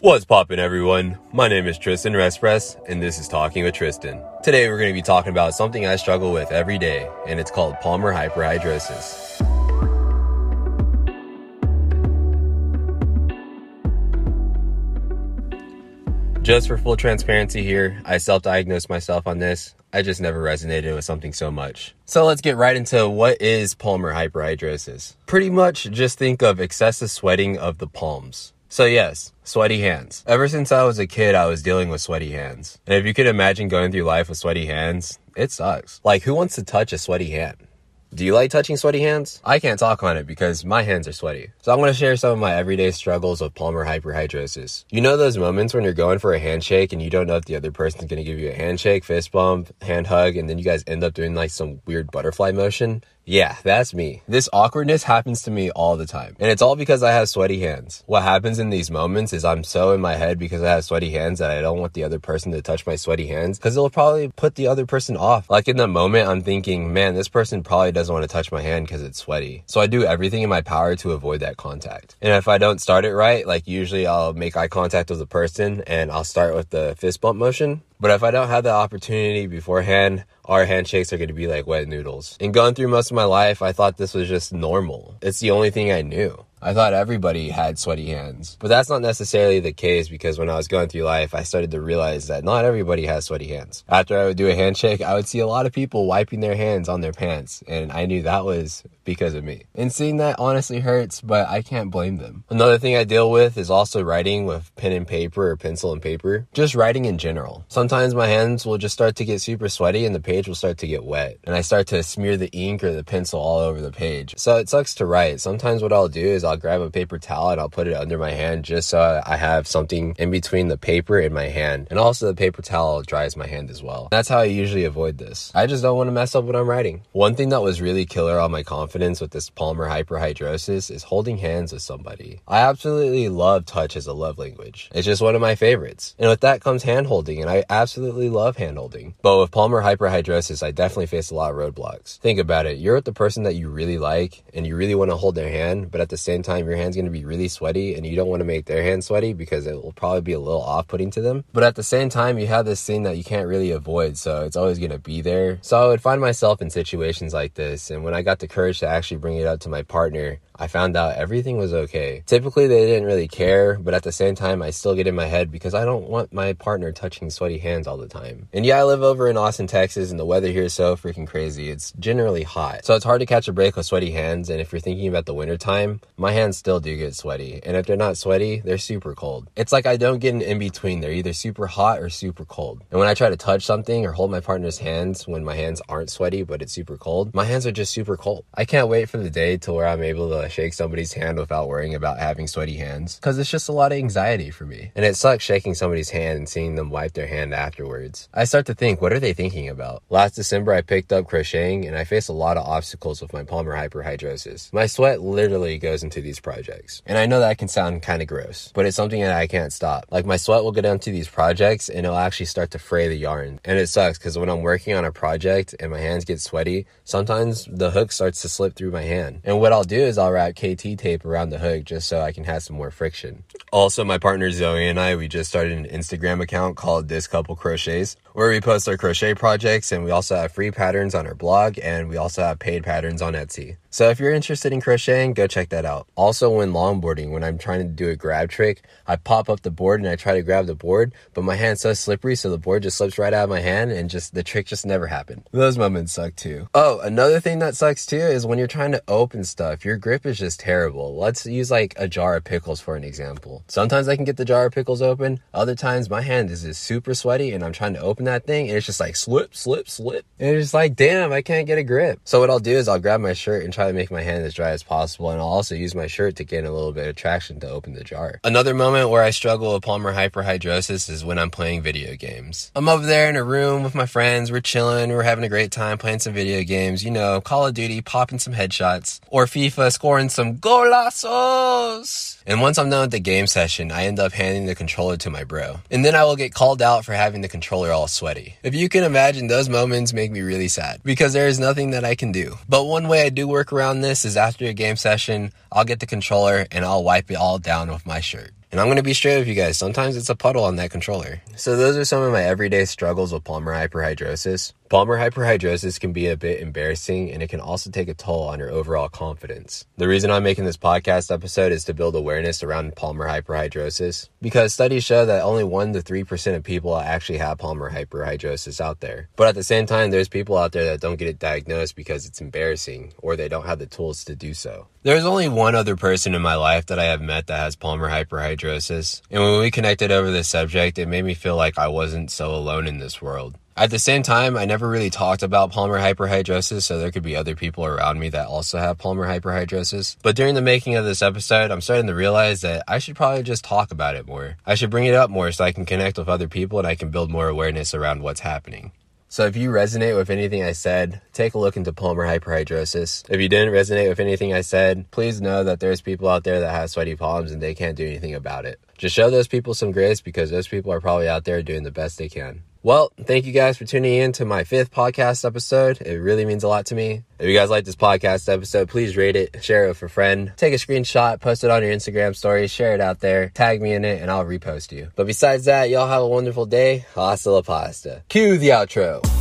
What's poppin', everyone? My name is Tristan Respress, and this is Talking with Tristan. Today, we're going to be talking about something I struggle with every day, and it's called palmar hyperhidrosis. Just for full transparency here, I self diagnosed myself on this. I just never resonated with something so much. So let's get right into what is palmar hyperhidrosis. Pretty much just think of excessive sweating of the palms. So yes, sweaty hands. Ever since I was a kid, I was dealing with sweaty hands. And if you could imagine going through life with sweaty hands, it sucks. Like who wants to touch a sweaty hand? Do you like touching sweaty hands? I can't talk on it because my hands are sweaty. So I'm going to share some of my everyday struggles with palmar hyperhidrosis. You know those moments when you're going for a handshake and you don't know if the other person's going to give you a handshake, fist bump, hand hug, and then you guys end up doing like some weird butterfly motion? Yeah, that's me. This awkwardness happens to me all the time. And it's all because I have sweaty hands. What happens in these moments is I'm so in my head because I have sweaty hands that I don't want the other person to touch my sweaty hands because it'll probably put the other person off. Like in the moment, I'm thinking, man, this person probably doesn't want to touch my hand because it's sweaty. So I do everything in my power to avoid that contact. And if I don't start it right, like usually I'll make eye contact with the person and I'll start with the fist bump motion. But if I don't have the opportunity beforehand, our handshakes are going to be like wet noodles. And going through most of my life, I thought this was just normal. It's the only thing I knew. I thought everybody had sweaty hands. But that's not necessarily the case because when I was going through life, I started to realize that not everybody has sweaty hands. After I would do a handshake, I would see a lot of people wiping their hands on their pants, and I knew that was because of me. And seeing that honestly hurts, but I can't blame them. Another thing I deal with is also writing with pen and paper or pencil and paper. Just writing in general. Sometimes my hands will just start to get super sweaty and the page will start to get wet. And I start to smear the ink or the pencil all over the page. So it sucks to write. Sometimes what I'll do is I'll grab a paper towel and I'll put it under my hand just so I have something in between the paper and my hand. And also the paper towel dries my hand as well. That's how I usually avoid this. I just don't want to mess up what I'm writing. One thing that was really killer on my confidence with this palmar hyperhidrosis is holding hands with somebody. I absolutely love touch as a love language. It's just one of my favorites. And with that comes hand holding and I absolutely love hand holding. But with palmar hyperhidrosis, I definitely face a lot of roadblocks. Think about it. You're with the person that you really like and you really want to hold their hand, but at the same time, your hand's going to be really sweaty and you don't want to make their hand sweaty because it will probably be a little off putting to them. But at the same time, you have this thing that you can't really avoid. So it's always going to be there. So I would find myself in situations like this. And when I got the courage to actually bring it up to my partner, I found out everything was okay. Typically, they didn't really care, but at the same time, I still get in my head because I don't want my partner touching sweaty hands all the time. And yeah, I live over in Austin, Texas, and the weather here is so freaking crazy. It's generally hot. So it's hard to catch a break with sweaty hands. And if you're thinking about the wintertime, my hands still do get sweaty. And if they're not sweaty, they're super cold. It's like I don't get an in between. They're either super hot or super cold. And when I try to touch something or hold my partner's hands when my hands aren't sweaty, but it's super cold, my hands are just super cold. I can't wait for the day to where I'm able to shake somebody's hand without worrying about having sweaty hands because it's just a lot of anxiety for me. And it sucks shaking somebody's hand and seeing them wipe their hand afterwards. I start to think, what are they thinking about? Last December, I picked up crocheting and I faced a lot of obstacles with my palmar hyperhidrosis. My sweat literally goes into these projects. And I know that can sound kind of gross, but it's something that I can't stop. Like my sweat will go down to these projects and it'll actually start to fray the yarn. And it sucks because when I'm working on a project and my hands get sweaty, sometimes the hook starts to slip through my hand. And what I'll do is I'll wrap KT tape around the hook just so I can have some more friction. Also, my partner Zoe and I, we just started an Instagram account called This Couple Crochets where we post our crochet projects and we also have free patterns on our blog and we also have paid patterns on Etsy. So if you're interested in crocheting, go check that out. Also, when longboarding, when I'm trying to do a grab trick, I pop up the board and I try to grab the board, but my hand's so slippery, so the board just slips right out of my hand and just the trick just never happened. Those moments suck too. Oh, another thing that sucks too is when you're trying to open stuff, your grip is just terrible. Let's use like a jar of pickles for an example. Sometimes I can get the jar of pickles open, other times my hand is just super sweaty and I'm trying to open that thing and it's just like slip, slip, slip. And it's just like, damn, I can't get a grip. So what I'll do is I'll grab my shirt and try to make my hand as dry as possible. And I'll also use my shirt to gain a little bit of traction to open the jar. Another moment where I struggle with palmar hyperhidrosis is when I'm playing video games. I'm over there in a room with my friends. We're chilling. We're having a great time playing some video games. You know, Call of Duty, popping some headshots or FIFA scoring some golazos. And once I'm done with the game session, I end up handing the controller to my bro. And then I will get called out for having the controller all sweaty. If you can imagine, those moments make me really sad because there is nothing that I can do. But one way I do work around this is after a game session, I'll get the controller and I'll wipe it all down with my shirt. And I'm going to be straight with you guys. Sometimes it's a puddle on that controller. So those are some of my everyday struggles with palmar hyperhidrosis. Palmar hyperhidrosis can be a bit embarrassing and it can also take a toll on your overall confidence. The reason I'm making this podcast episode is to build awareness around palmar hyperhidrosis because studies show that only 1 to 3% of people actually have palmar hyperhidrosis out there. But at the same time, there's people out there that don't get it diagnosed because it's embarrassing or they don't have the tools to do so. There's only one other person in my life that I have met that has palmar hyperhidrosis. And when we connected over this subject, it made me feel like I wasn't so alone in this world. At the same time, I never really talked about palmar hyperhidrosis, so there could be other people around me that also have palmar hyperhidrosis. But during the making of this episode, I'm starting to realize that I should probably just talk about it more. I should bring it up more so I can connect with other people and I can build more awareness around what's happening. So if you resonate with anything I said, take a look into palmar hyperhidrosis. If you didn't resonate with anything I said, please know that there's people out there that have sweaty palms and they can't do anything about it. Just show those people some grace because those people are probably out there doing the best they can. Well, thank you guys for tuning in to my fifth podcast episode. It really means a lot to me. If you guys like this podcast episode, please rate it, share it with a friend, take a screenshot, post it on your Instagram story, share it out there, tag me in it, and I'll repost you. But besides that, y'all have a wonderful day. Hasta la pasta. Cue the outro.